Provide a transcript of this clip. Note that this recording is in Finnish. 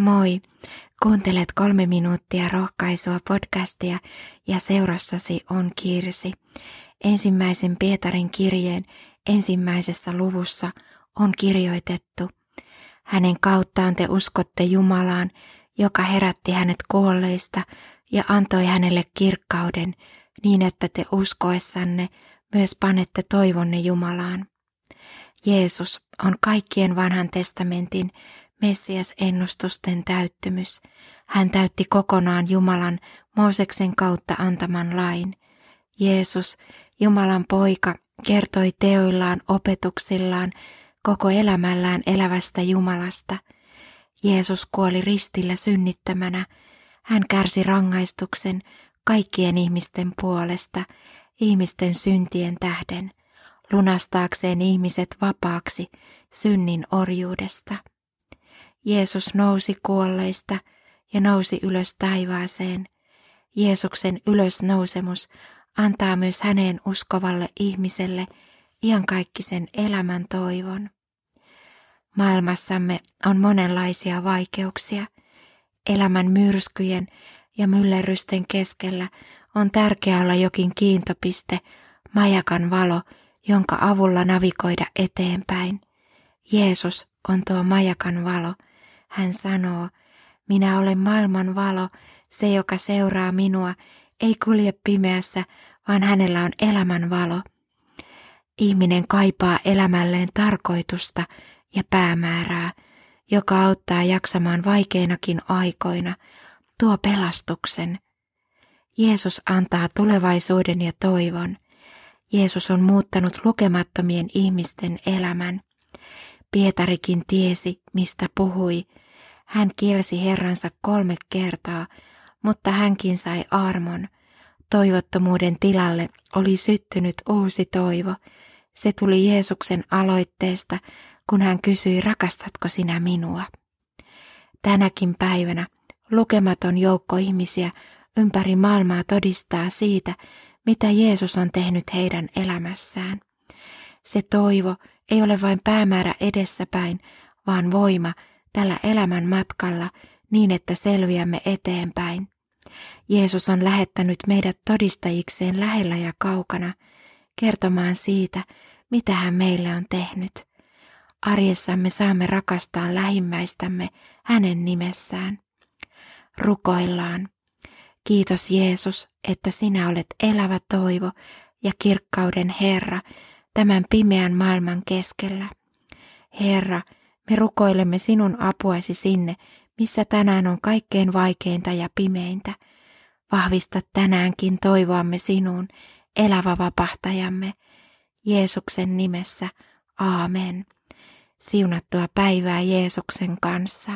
Moi! Kuuntelet kolme minuuttia rohkaisua podcastia ja seurassasi on Kirsi. Ensimmäisen Pietarin kirjeen ensimmäisessä luvussa on kirjoitettu. Hänen kauttaan te uskotte Jumalaan, joka herätti hänet kuolleista ja antoi hänelle kirkkauden, niin että te uskoessanne myös panette toivonne Jumalaan. Jeesus on kaikkien vanhan testamentin Messias-ennustusten täyttymys. Hän täytti kokonaan Jumalan Mooseksen kautta antaman lain. Jeesus, Jumalan poika, kertoi teoillaan opetuksillaan koko elämällään elävästä Jumalasta. Jeesus kuoli ristillä synnittömänä. Hän kärsi rangaistuksen kaikkien ihmisten puolesta, ihmisten syntien tähden, lunastaakseen ihmiset vapaaksi synnin orjuudesta. Jeesus nousi kuolleista ja nousi ylös taivaaseen. Jeesuksen ylösnousemus antaa myös häneen uskovalle ihmiselle iankaikkisen elämän toivon. Maailmassamme on monenlaisia vaikeuksia. Elämän myrskyjen ja myllerrysten keskellä on tärkeää olla jokin kiintopiste, majakan valo, jonka avulla navigoida eteenpäin. Jeesus on tuo majakan valo – hän sanoo, minä olen maailman valo, se joka seuraa minua, ei kulje pimeässä, vaan hänellä on elämän valo. Ihminen kaipaa elämälleen tarkoitusta ja päämäärää, joka auttaa jaksamaan vaikeinakin aikoina, tuo pelastuksen. Jeesus antaa tulevaisuuden ja toivon. Jeesus on muuttanut lukemattomien ihmisten elämän. Pietarikin tiesi, mistä puhui, hän kielsi Herransa kolme kertaa, mutta hänkin sai armon. Toivottomuuden tilalle oli syttynyt uusi toivo. Se tuli Jeesuksen aloitteesta, kun hän kysyi, rakastatko sinä minua? Tänäkin päivänä lukematon joukko ihmisiä ympäri maailmaa todistaa siitä, mitä Jeesus on tehnyt heidän elämässään. Se toivo ei ole vain päämäärä edessäpäin, vaan voima, tällä elämän matkalla niin, että selviämme eteenpäin. Jeesus on lähettänyt meidät todistajikseen lähellä ja kaukana, kertomaan siitä, mitä hän meille on tehnyt. Arjessamme saamme rakastaa lähimmäistämme hänen nimessään. Rukoillaan. Kiitos Jeesus, että sinä olet elävä toivo ja kirkkauden Herra tämän pimeän maailman keskellä. Herra, me rukoilemme sinun apuasi sinne, missä tänään on kaikkein vaikeinta ja pimeintä. Vahvista tänäänkin toivoamme sinuun, elävä vapahtajamme. Jeesuksen nimessä, aamen. Siunattua päivää Jeesuksen kanssa.